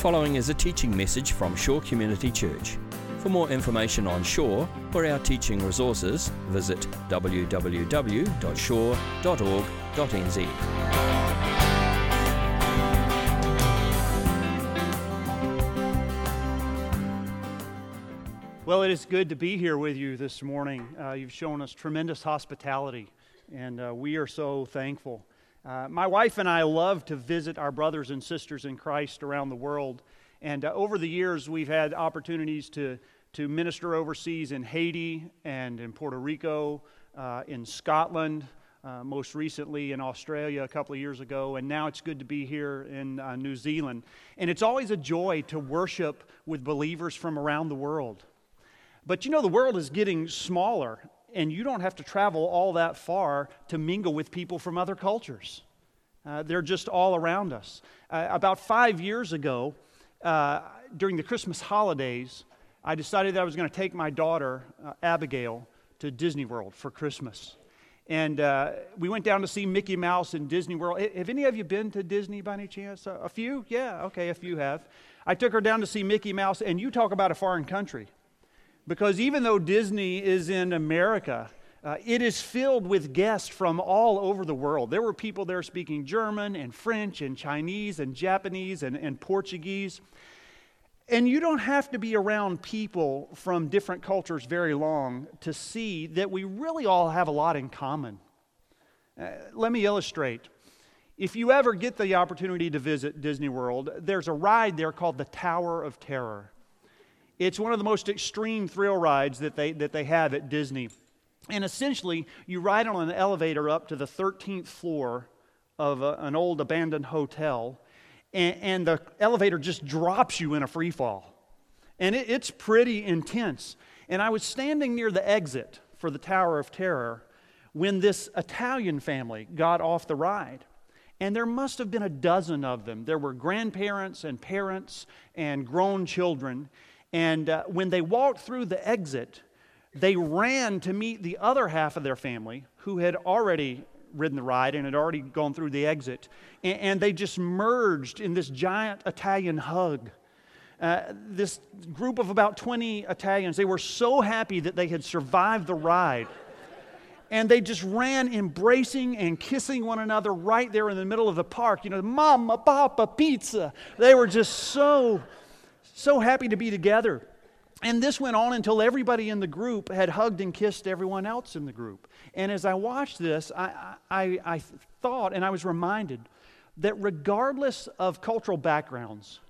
following is a teaching message from Shore Community Church. For more information on Shore or our teaching resources, visit www.shore.org.nz. Well, it is good to be here with you this morning. Uh, you've shown us tremendous hospitality, and uh, we are so thankful. Uh, my wife and I love to visit our brothers and sisters in Christ around the world. And uh, over the years, we've had opportunities to, to minister overseas in Haiti and in Puerto Rico, uh, in Scotland, uh, most recently in Australia a couple of years ago, and now it's good to be here in uh, New Zealand. And it's always a joy to worship with believers from around the world. But you know, the world is getting smaller, and you don't have to travel all that far to mingle with people from other cultures. Uh, they're just all around us. Uh, about five years ago, uh, during the Christmas holidays, I decided that I was going to take my daughter, uh, Abigail, to Disney World for Christmas. And uh, we went down to see Mickey Mouse in Disney World. Have any of you been to Disney by any chance? A few? Yeah, okay, a few have. I took her down to see Mickey Mouse, and you talk about a foreign country. Because even though Disney is in America, uh, it is filled with guests from all over the world. There were people there speaking German and French and Chinese and Japanese and, and Portuguese. And you don't have to be around people from different cultures very long to see that we really all have a lot in common. Uh, let me illustrate. If you ever get the opportunity to visit Disney World, there's a ride there called the Tower of Terror. It's one of the most extreme thrill rides that they, that they have at Disney. And essentially, you ride on an elevator up to the 13th floor of a, an old abandoned hotel, and, and, the elevator just drops you in a free fall. And it, it's pretty intense. And I was standing near the exit for the Tower of Terror when this Italian family got off the ride. And there must have been a dozen of them. There were grandparents and parents and grown children. And uh, when they walked through the exit, they ran to meet the other half of their family who had already ridden the ride and had already gone through the exit. And, and they just merged in this giant Italian hug. Uh, this group of about 20 Italians, they were so happy that they had survived the ride. And they just ran embracing and kissing one another right there in the middle of the park. You know, Mama, Papa, pizza. They were just so so happy to be together. And this went on until everybody in the group had hugged and kissed everyone else in the group. And as I watched this, I, I, I thought and I was reminded that regardless of cultural backgrounds,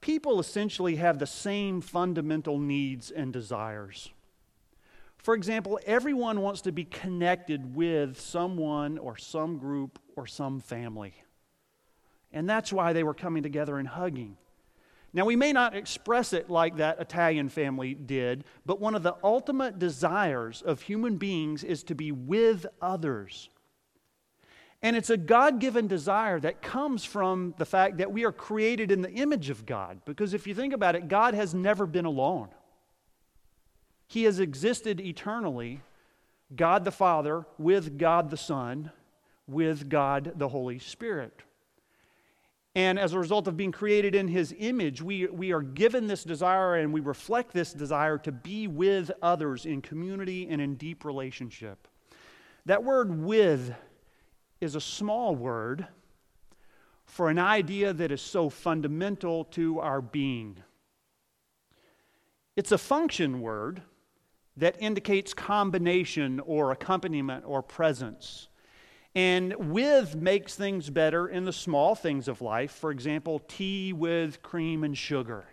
people essentially have the same fundamental needs and desires. For example, everyone wants to be connected with someone or some group or some family. And that's why they were coming together and hugging. Now, we may not express it like that Italian family did, but one of the ultimate desires of human beings is to be with others. And it's a God given desire that comes from the fact that we are created in the image of God. Because if you think about it, God has never been alone, He has existed eternally, God the Father, with God the Son, with God the Holy Spirit. And as a result of being created in his image, we, we are given this desire and we reflect this desire to be with others in community and in deep relationship. That word with is a small word for an idea that is so fundamental to our being. It's a function word that indicates combination or accompaniment or presence. And with makes things better in the small things of life. For example, tea with cream and sugar.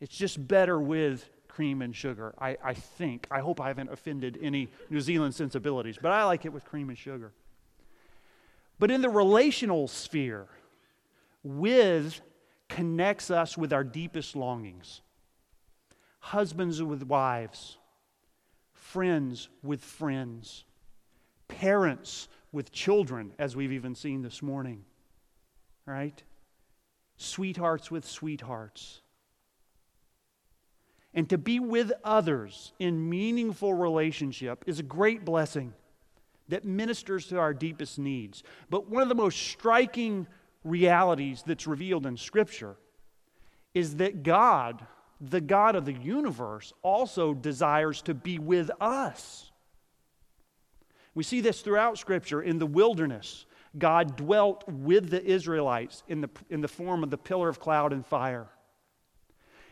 It's just better with cream and sugar, I, I think. I hope I haven't offended any New Zealand sensibilities, but I like it with cream and sugar. But in the relational sphere, with connects us with our deepest longings. Husbands with wives, friends with friends, parents with children, as we've even seen this morning. Right? Sweethearts with sweethearts. And to be with others in meaningful relationship is a great blessing that ministers to our deepest needs. But one of the most striking realities that's revealed in Scripture is that God, the God of the universe, also desires to be with us. We see this throughout Scripture in the wilderness. God dwelt with the Israelites in the, in the form of the pillar of cloud and fire.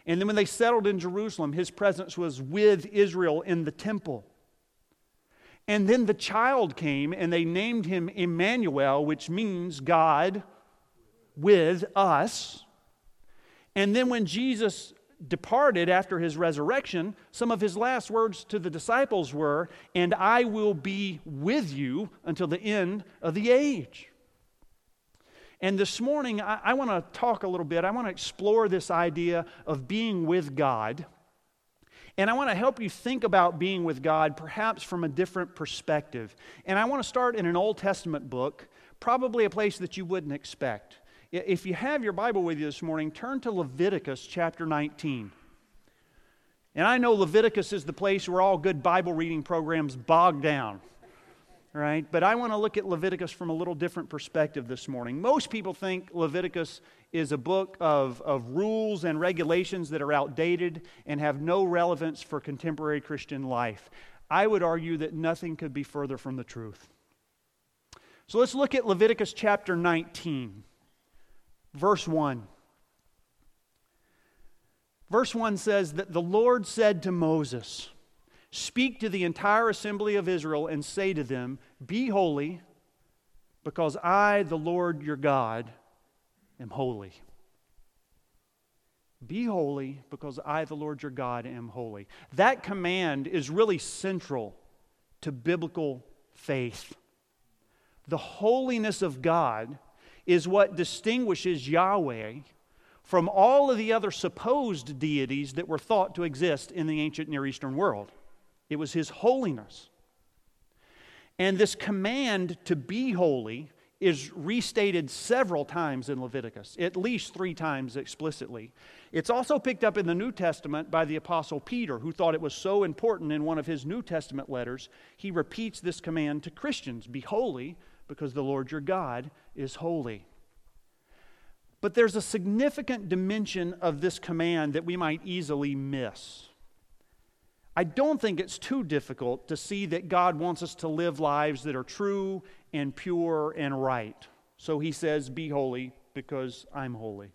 And then when they settled in Jerusalem, his presence was with Israel in the temple. And then the child came and they named him Emmanuel, which means God with us. And then when Jesus departed after his resurrection, some of his last words to the disciples were, And I will be with you until the end of the age. And this morning, I, I want to talk a little bit. I want to explore this idea of being with God. And I want to help you think about being with God perhaps from a different perspective. And I want to start in an Old Testament book, probably a place that you wouldn't expect. If you have your Bible with you this morning, turn to Leviticus chapter 19. And I know Leviticus is the place where all good Bible reading programs bog down, right? But I want to look at Leviticus from a little different perspective this morning. Most people think Leviticus is a book of, of rules and regulations that are outdated and have no relevance for contemporary Christian life. I would argue that nothing could be further from the truth. So let's look at Leviticus chapter 19. Verse 1. Verse 1 says that the Lord said to Moses, Speak to the entire assembly of Israel and say to them, Be holy, because I, the Lord your God, am holy. Be holy, because I, the Lord your God, am holy. That command is really central to biblical faith. The holiness of God is what distinguishes Yahweh from all of the other supposed deities that were thought to exist in the ancient Near Eastern world. It was His holiness. And this command to be holy is restated several times in Leviticus, at least three times explicitly. It's also picked up in the New Testament by the Apostle Peter, who thought it was so important in one of his New Testament letters. He repeats this command to Christians Be holy, because the Lord your God is holy. But there's a significant dimension of this command that we might easily miss. I don't think it's too difficult to see that God wants us to live lives that are true and pure and right. So he says, Be holy because I'm holy.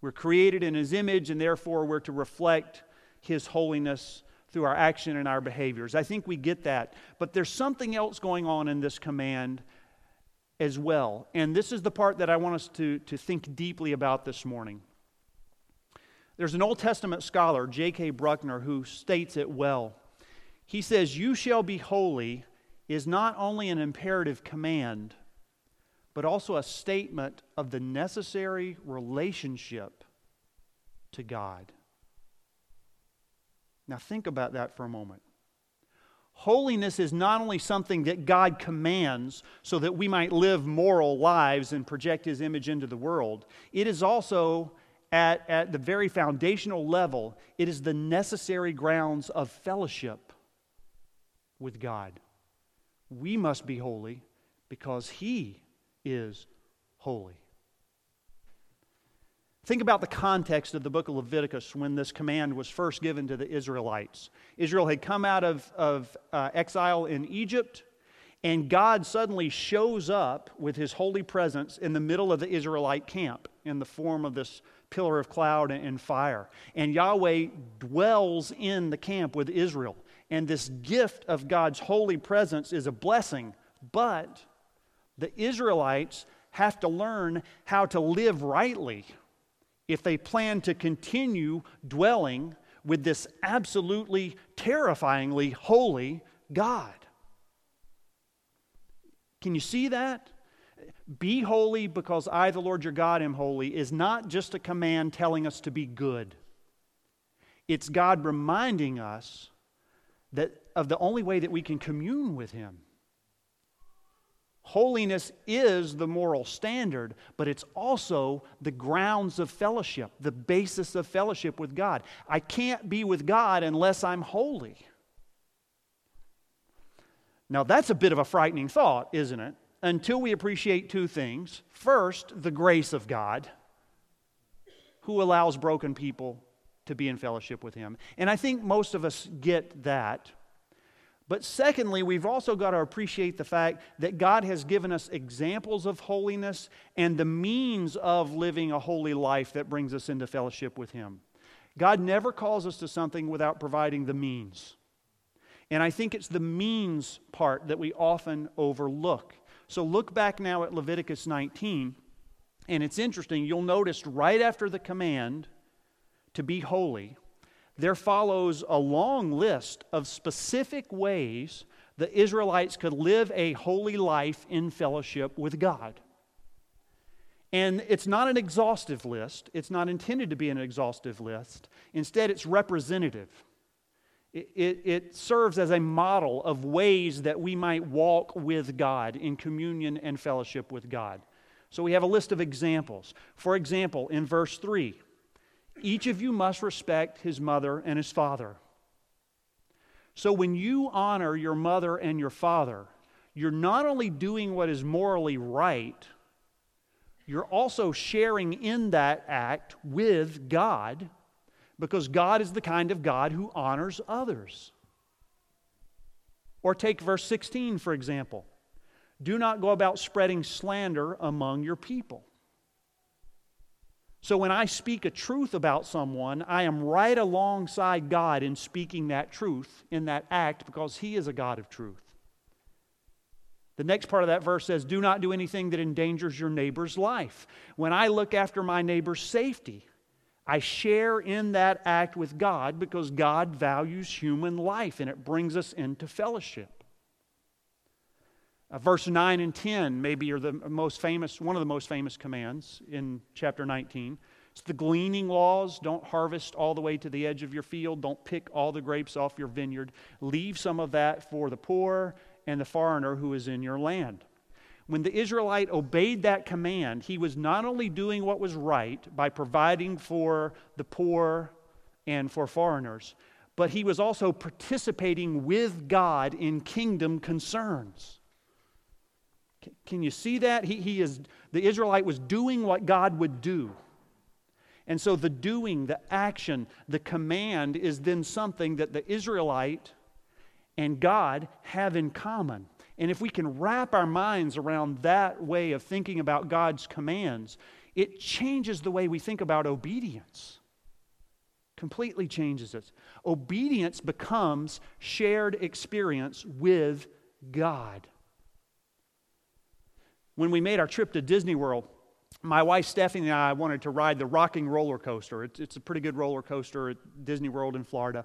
We're created in his image, and therefore we're to reflect his holiness through our action and our behaviors. I think we get that. But there's something else going on in this command as well. And this is the part that I want us to, to think deeply about this morning. There's an Old Testament scholar, J.K. Bruckner, who states it well. He says, You shall be holy is not only an imperative command, but also a statement of the necessary relationship to God. Now, think about that for a moment. Holiness is not only something that God commands so that we might live moral lives and project His image into the world, it is also at, at the very foundational level, it is the necessary grounds of fellowship with God. We must be holy because He is holy. Think about the context of the book of Leviticus when this command was first given to the Israelites. Israel had come out of, of uh, exile in Egypt, and God suddenly shows up with his holy presence in the middle of the Israelite camp in the form of this pillar of cloud and fire. And Yahweh dwells in the camp with Israel. And this gift of God's holy presence is a blessing, but the Israelites have to learn how to live rightly if they plan to continue dwelling with this absolutely terrifyingly holy God. Can you see that? Be holy because I, the Lord your God, am holy is not just a command telling us to be good. It's God reminding us that of the only way that we can commune with Him. Holiness is the moral standard, but it's also the grounds of fellowship, the basis of fellowship with God. I can't be with God unless I'm holy. Now, that's a bit of a frightening thought, isn't it? Until we appreciate two things. First, the grace of God. who allows broken people to be in fellowship with Him. And I think most of us get that. But secondly, we've also got to appreciate the fact that God has given us examples of holiness and the means of living a holy life that brings us into fellowship with Him. God never calls us to something without providing the means. And I think it's the means part that we often overlook. So look back now at Leviticus 19, and it's interesting. You'll notice right after the command to be holy, there follows a long list of specific ways the Israelites could live a holy life in fellowship with God. And it's not an exhaustive list, it's not intended to be an exhaustive list. Instead, it's representative. It, it, it, serves as a model of ways that we might walk with God in communion and fellowship with God. So we have a list of examples. For example, in verse 3, each of you must respect his mother and his father. So when you honor your mother and your father, you're not only doing what is morally right, you're also sharing in that act with God because God is the kind of God who honors others. Or take verse 16, for example. Do not go about spreading slander among your people. So when I speak a truth about someone, I am right alongside God in speaking that truth in that act because He is a God of truth. The next part of that verse says, Do not do anything that endangers your neighbor's life. When I look after my neighbor's safety, I share in that act with God because God values human life and it brings us into fellowship. Uh, verse 9 and 10 maybe are the most famous, one of the most famous commands in chapter 19. It's the gleaning laws. Don't harvest all the way to the edge of your field. Don't pick all the grapes off your vineyard. Leave some of that for the poor and the foreigner who is in your land. When the Israelite obeyed that command, he was not only doing what was right by providing for the poor and for foreigners, but he was also participating with God in kingdom concerns. Can you see that? He, he is, the Israelite was doing what God would do. And so the doing, the action, the command is then something that the Israelite and God have in common. And if we can wrap our minds around that way of thinking about God's commands, it changes the way we think about obedience. Completely changes it. Obedience becomes shared experience with God. When we made our trip to Disney World, my wife Stephanie and I wanted to ride the Rock 'n' Roller Coaster. It's, it's, a pretty good roller coaster at Disney World in Florida.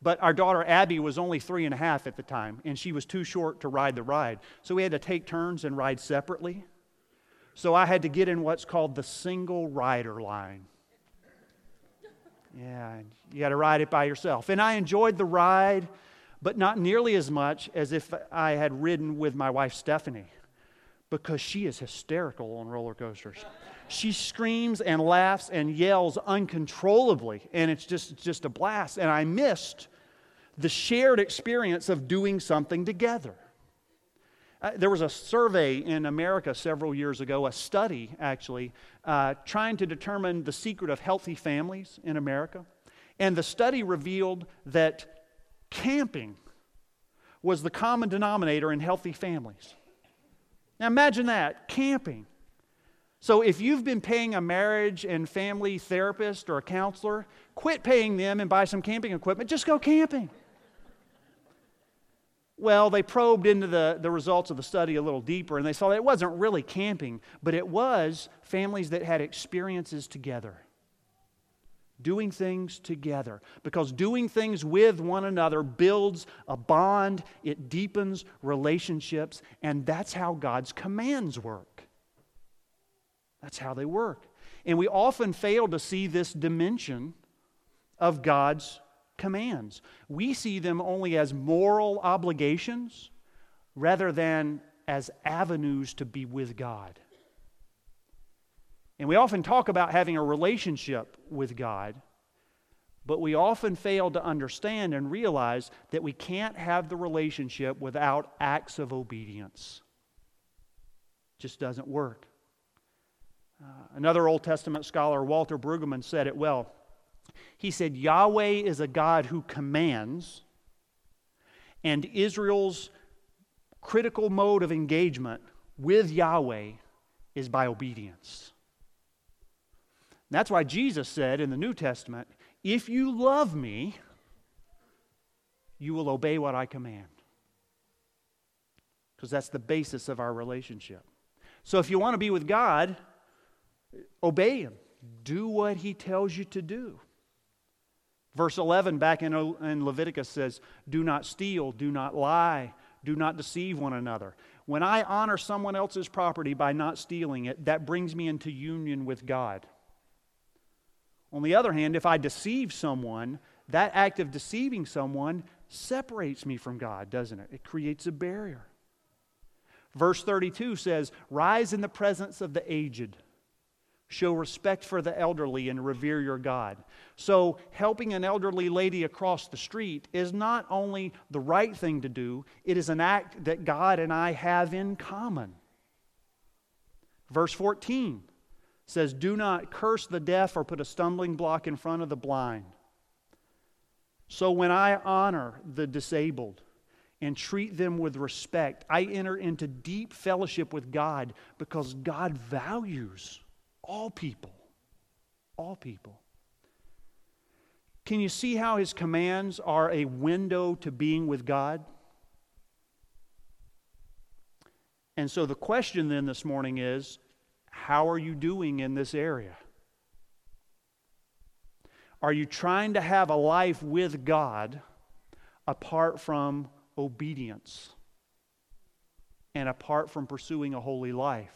But our daughter Abby was only three and a half at the time, and she was too short to ride the ride. So we had to take turns and ride separately. So I had to get in what's called the single rider line. Yeah, you got to ride it by yourself. And I enjoyed the ride, but not nearly as much as if I had ridden with my wife Stephanie because she is hysterical on roller coasters. She screams and laughs and yells uncontrollably, and it's just, just a blast. And I missed the shared experience of doing something together. Uh, there was a survey in America several years ago, a study actually, uh, trying to determine the secret of healthy families in America. And the study revealed that camping was the common denominator in healthy families. Now imagine that camping. So if you've been paying a marriage and family therapist or a counselor, quit paying them and buy some camping equipment. Just go camping. Well, they probed into the, the results of the study a little deeper and they saw that it wasn't really camping, but it was families that had experiences together. Doing things together. Because doing things with one another builds a bond, it deepens relationships, and that's how God's commands work. That's how they work. And we often fail to see this dimension of God's commands. We see them only as moral obligations rather than as avenues to be with God. And we often talk about having a relationship with God, but we often fail to understand and realize that we can't have the relationship without acts of obedience. It just doesn't work. Uh, another Old Testament scholar, Walter Brueggemann, said it well. He said, Yahweh is a God who commands, and Israel's critical mode of engagement with Yahweh is by obedience. That's why Jesus said in the New Testament, If you love me, you will obey what I command. Because that's the basis of our relationship. So if you want to be with God, obey Him. Do what He tells you to do. Verse 11 back in, in Leviticus says, Do not steal, do not lie, do not deceive one another. When I honor someone else's property by not stealing it, that brings me into union with God. On the other hand, if I deceive someone, that act of deceiving someone separates me from God, doesn't it? It creates a barrier. Verse 32 says, Rise in the presence of the aged, show respect for the elderly, and revere your God. So, helping an elderly lady across the street is not only the right thing to do, it is an act that God and I have in common. Verse 14 says, Do not curse the deaf or put a stumbling block in front of the blind. So when I honor the disabled and treat them with respect, I enter into deep fellowship with God because God values all people. All people. Can you see how his commands are a window to being with God? And so the question then this morning is how are you doing in this area? Are you trying to have a life with God apart from obedience and apart from pursuing a holy life?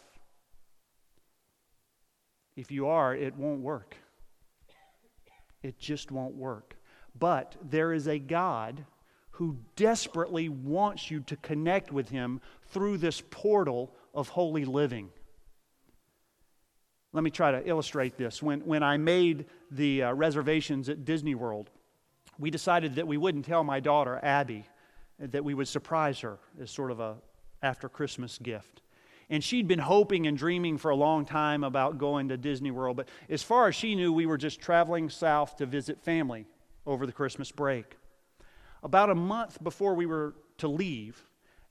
If you are, it won't work. It just won't work. But there is a God who desperately wants you to connect with Him through this portal of holy living. Let me try to illustrate this. When, when I made the uh, reservations at Disney World, we decided that we wouldn't tell my daughter, Abby, that we would surprise her as sort of a after Christmas gift. And she'd been hoping and dreaming for a long time about going to Disney World, but as far as she knew, we were just traveling south to visit family over the Christmas break. About a month before we were to leave,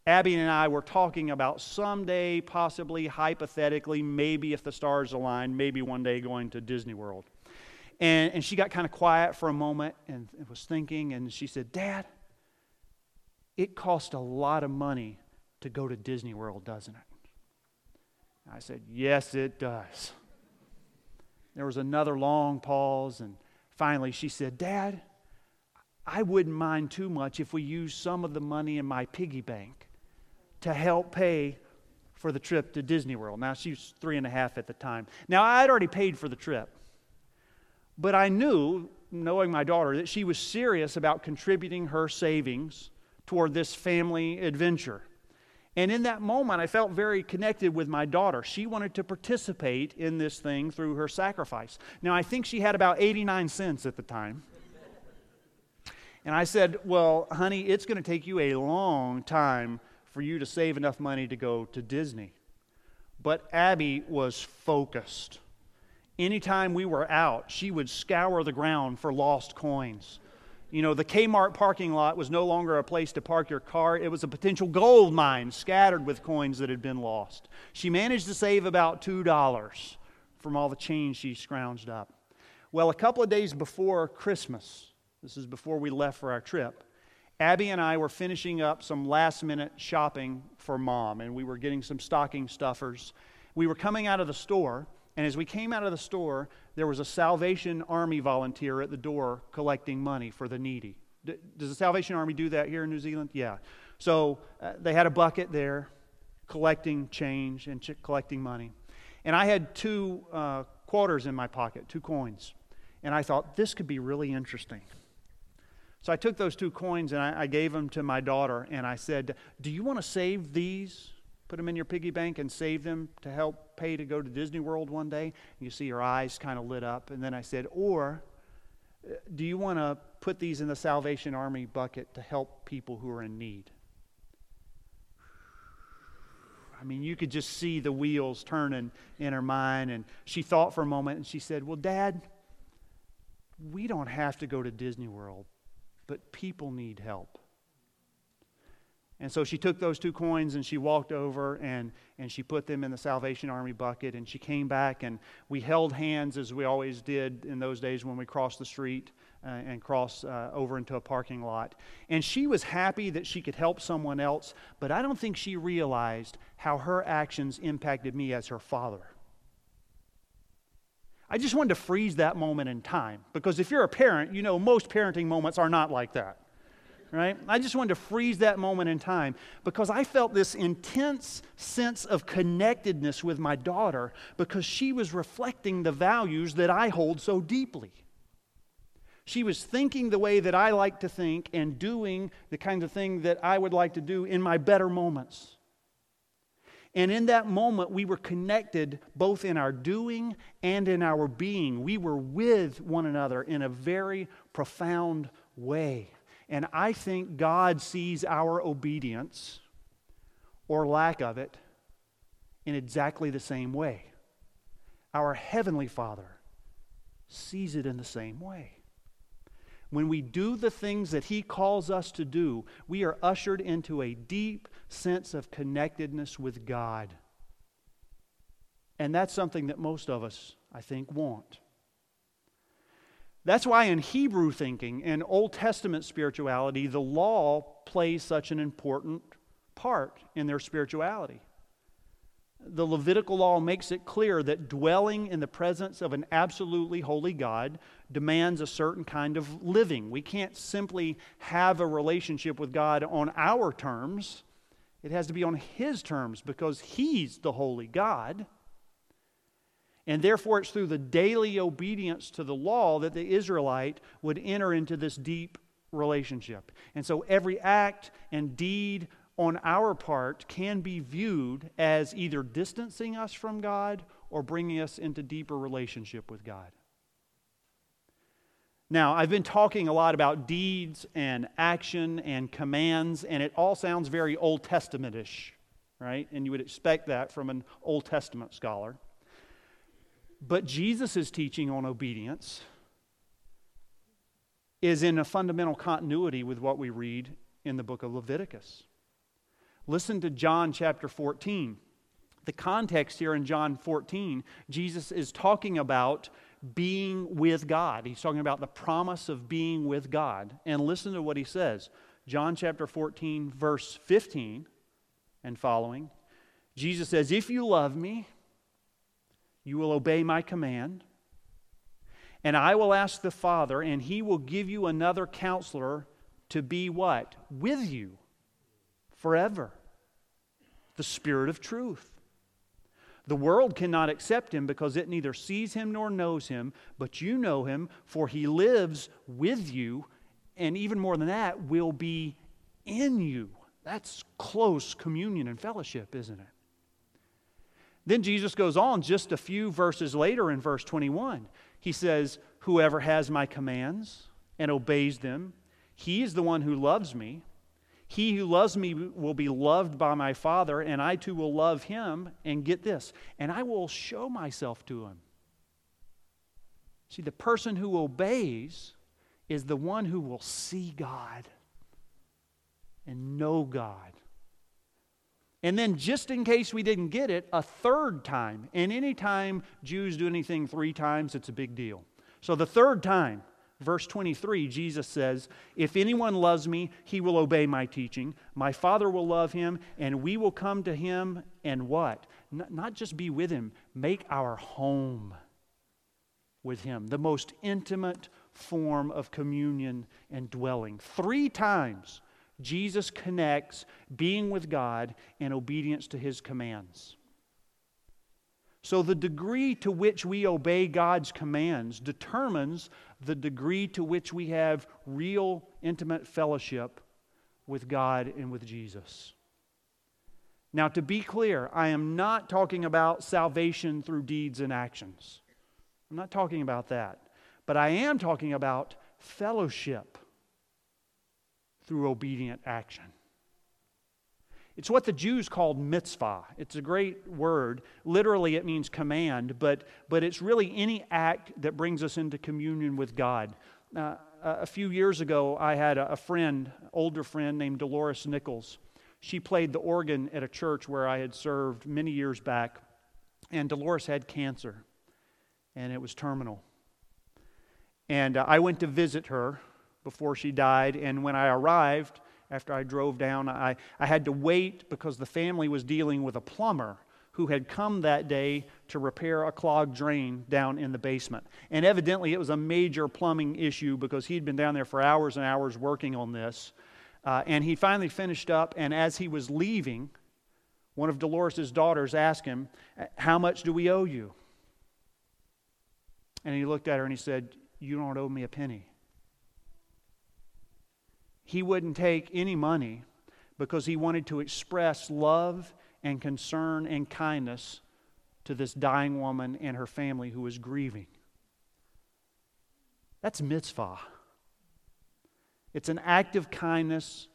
Abby and I were talking about someday, possibly, hypothetically, maybe if the stars align, maybe one day going to Disney World. And, and she got kind of quiet for a moment and was thinking, and she said, Dad, it costs a lot of money to go to Disney World, doesn't it? I said, Yes, it does. There was another long pause, and finally she said, Dad, I wouldn't mind too much if we used some of the money in my piggy bank to help pay for the trip to Disney World. Now, she was three and a half at the time. Now, I had already paid for the trip, but I knew, knowing my daughter, that she was serious about contributing her savings toward this family adventure. And in that moment, I felt very connected with my daughter. She wanted to participate in this thing through her sacrifice. Now, I think she had about 89 cents at the time. And I said, Well, honey, it's going to take you a long time for you to save enough money to go to Disney. But Abby was focused. Anytime we were out, she would scour the ground for lost coins. You know, the Kmart parking lot was no longer a place to park your car, it was a potential gold mine scattered with coins that had been lost. She managed to save about $2 from all the change she scrounged up. Well, a couple of days before Christmas, this is before we left for our trip, Abby and I were finishing up some last minute shopping for mom, and we were getting some stocking stuffers. We were coming out of the store, and as we came out of the store, there was a Salvation Army volunteer at the door collecting money for the needy. D- does the Salvation Army do that here in New Zealand? Yeah. So uh, they had a bucket there collecting change and ch- collecting money. And I had two uh, quarters in my pocket, two coins. And I thought, this could be really interesting. So I took those two coins and I, I gave them to my daughter, and I said, Do you want to save these? Put them in your piggy bank and save them to help pay to go to Disney World one day. And you see her eyes kind of lit up. And then I said, Or uh, do you want to put these in the Salvation Army bucket to help people who are in need? I mean, you could just see the wheels turning in her mind. And she thought for a moment and she said, Well, Dad, we don't have to go to Disney World, but people need help. And so she took those two coins and she walked over and, and she put them in the Salvation Army bucket. And she came back and we held hands as we always did in those days when we crossed the street uh, and crossed uh, over into a parking lot. And she was happy that she could help someone else, but I don't think she realized how her actions impacted me as her father. I just wanted to freeze that moment in time because if you're a parent, you know most parenting moments are not like that right? I just wanted to freeze that moment in time because I felt this intense sense of connectedness with my daughter because she was reflecting the values that I hold so deeply. She was thinking the way that I like to think and doing the kind of thing that I would like to do in my better moments. And in that moment, we were connected both in our doing and in our being. We were with one another in a very profound way. And I think God sees our obedience or lack of it in exactly the same way. Our Heavenly Father sees it in the same way. When we do the things that He calls us to do, we are ushered into a deep sense of connectedness with God. And that's something that most of us, I think, want. That's why in Hebrew thinking and Old Testament spirituality, the law plays such an important part in their spirituality. The Levitical law makes it clear that dwelling in the presence of an absolutely holy God demands a certain kind of living. We can't simply have a relationship with God on our terms, it has to be on His terms because He's the holy God. And therefore, it's through the daily obedience to the law that the Israelite would enter into this deep relationship. And so, every act and deed on our part can be viewed as either distancing us from God or bringing us into deeper relationship with God. Now, I've been talking a lot about deeds and action and commands, and it all sounds very Old Testamentish, right? And you would expect that from an Old Testament scholar. But Jesus' teaching on obedience is in a fundamental continuity with what we read in the book of Leviticus. Listen to John chapter 14. The context here in John 14, Jesus is talking about being with God. He's talking about the promise of being with God. And listen to what he says John chapter 14, verse 15 and following. Jesus says, If you love me, you will obey my command. And I will ask the Father, and he will give you another counselor to be what? With you forever. The Spirit of truth. The world cannot accept him because it neither sees him nor knows him, but you know him, for he lives with you, and even more than that, will be in you. That's close communion and fellowship, isn't it? Then Jesus goes on just a few verses later in verse 21. He says, Whoever has my commands and obeys them, he is the one who loves me. He who loves me will be loved by my Father, and I too will love him. And get this, and I will show myself to him. See, the person who obeys is the one who will see God and know God and then, just in case we didn't get it, a third time. And anytime Jews do anything three times, it's a big deal. So, the third time, verse 23, Jesus says, If anyone loves me, he will obey my teaching. My Father will love him, and we will come to him and what? not just be with him, make our home with him. The most intimate form of communion and dwelling. Three times Jesus connects being with God and obedience to his commands. So, the degree to which we obey God's commands determines the degree to which we have real intimate fellowship with God and with Jesus. Now, to be clear, I am not talking about salvation through deeds and actions. I'm not talking about that. But I am talking about fellowship through obedient action. It's what the Jews called mitzvah. It's a great word. Literally, it means command, but, but it's really any act that brings us into communion with God. Uh, a few years ago, I had a, friend, older friend named Dolores Nichols. She played the organ at a church where I had served many years back, and Dolores had cancer, and it was terminal. And uh, I went to visit her before she died, and when I arrived, after I drove down, I, I had to wait because the family was dealing with a plumber who had come that day to repair a clogged drain down in the basement. And evidently, it was a major plumbing issue because he'd been down there for hours and hours working on this. Uh, and he finally finished up, and as he was leaving, one of Dolores' daughters asked him, How much do we owe you? And he looked at her and he said, You don't owe me a penny. He wouldn't take any money because he wanted to express love and concern and kindness to this dying woman and her family who was grieving. That's mitzvah. It's an act of kindness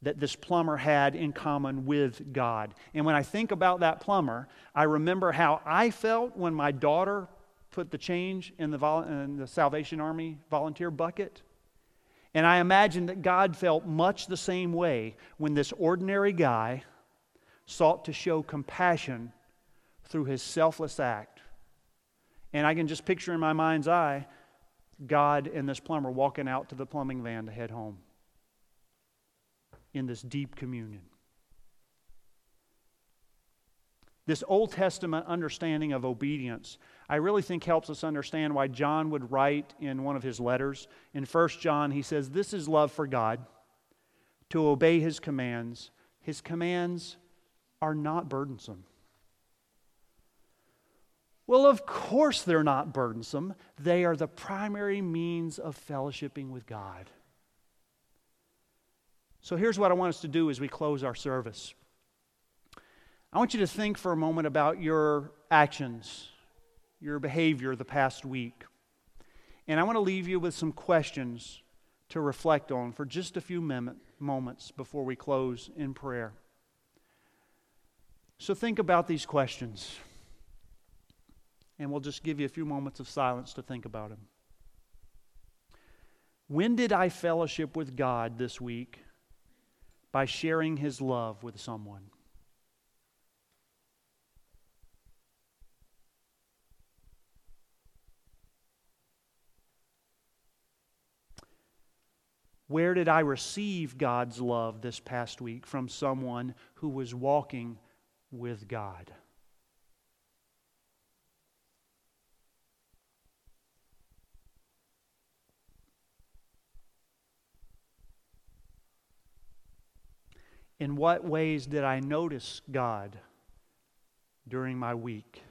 that this plumber had in common with God. And when I think about that plumber, I remember how I felt when my daughter put the change in the, in the Salvation Army volunteer bucket. And I imagine that God felt much the same way when this ordinary guy sought to show compassion through his selfless act. And I can just picture in my mind's eye God and this plumber walking out to the plumbing van to head home in this deep communion. This Old Testament understanding of obedience, I really think helps us understand why John would write in one of his letters. In 1 John, he says, This is love for God, to obey his commands. His commands are not burdensome. Well, of course they're not burdensome. They are the primary means of fellowshipping with God. So here's what I want us to do as we close our service. I want you to think for a moment about your actions, your behavior the past week. And I want to leave you with some questions to reflect on for just a few moments before we close in prayer. So think about these questions, and we'll just give you a few moments of silence to think about them. When did I fellowship with God this week by sharing His love with someone? Where did I receive God's love this past week from someone who was walking with God. In what ways did I notice God during my week?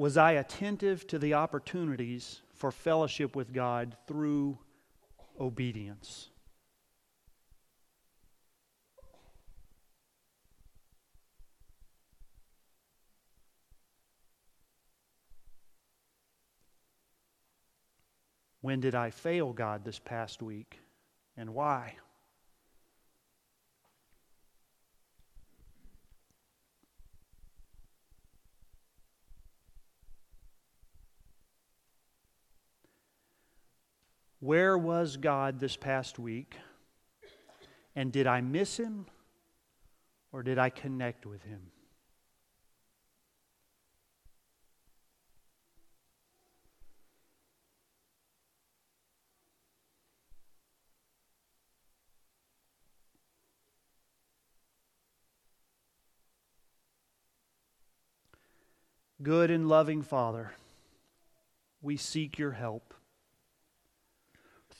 Was I attentive to the opportunities for fellowship with God through obedience? When did I fail God this past week and why? Where was God this past week? And did I miss him or did I connect with him? Good and loving Father, we seek your help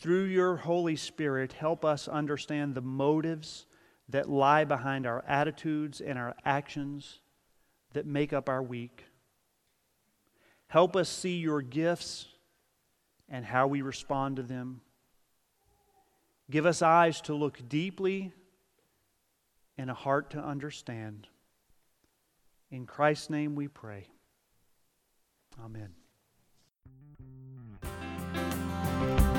through your Holy Spirit, help us understand the motives that lie behind our attitudes and our actions that make up our week. Help us see your gifts and how we respond to them. Give us eyes to look deeply and a heart to understand. In Christ's name we pray. Amen.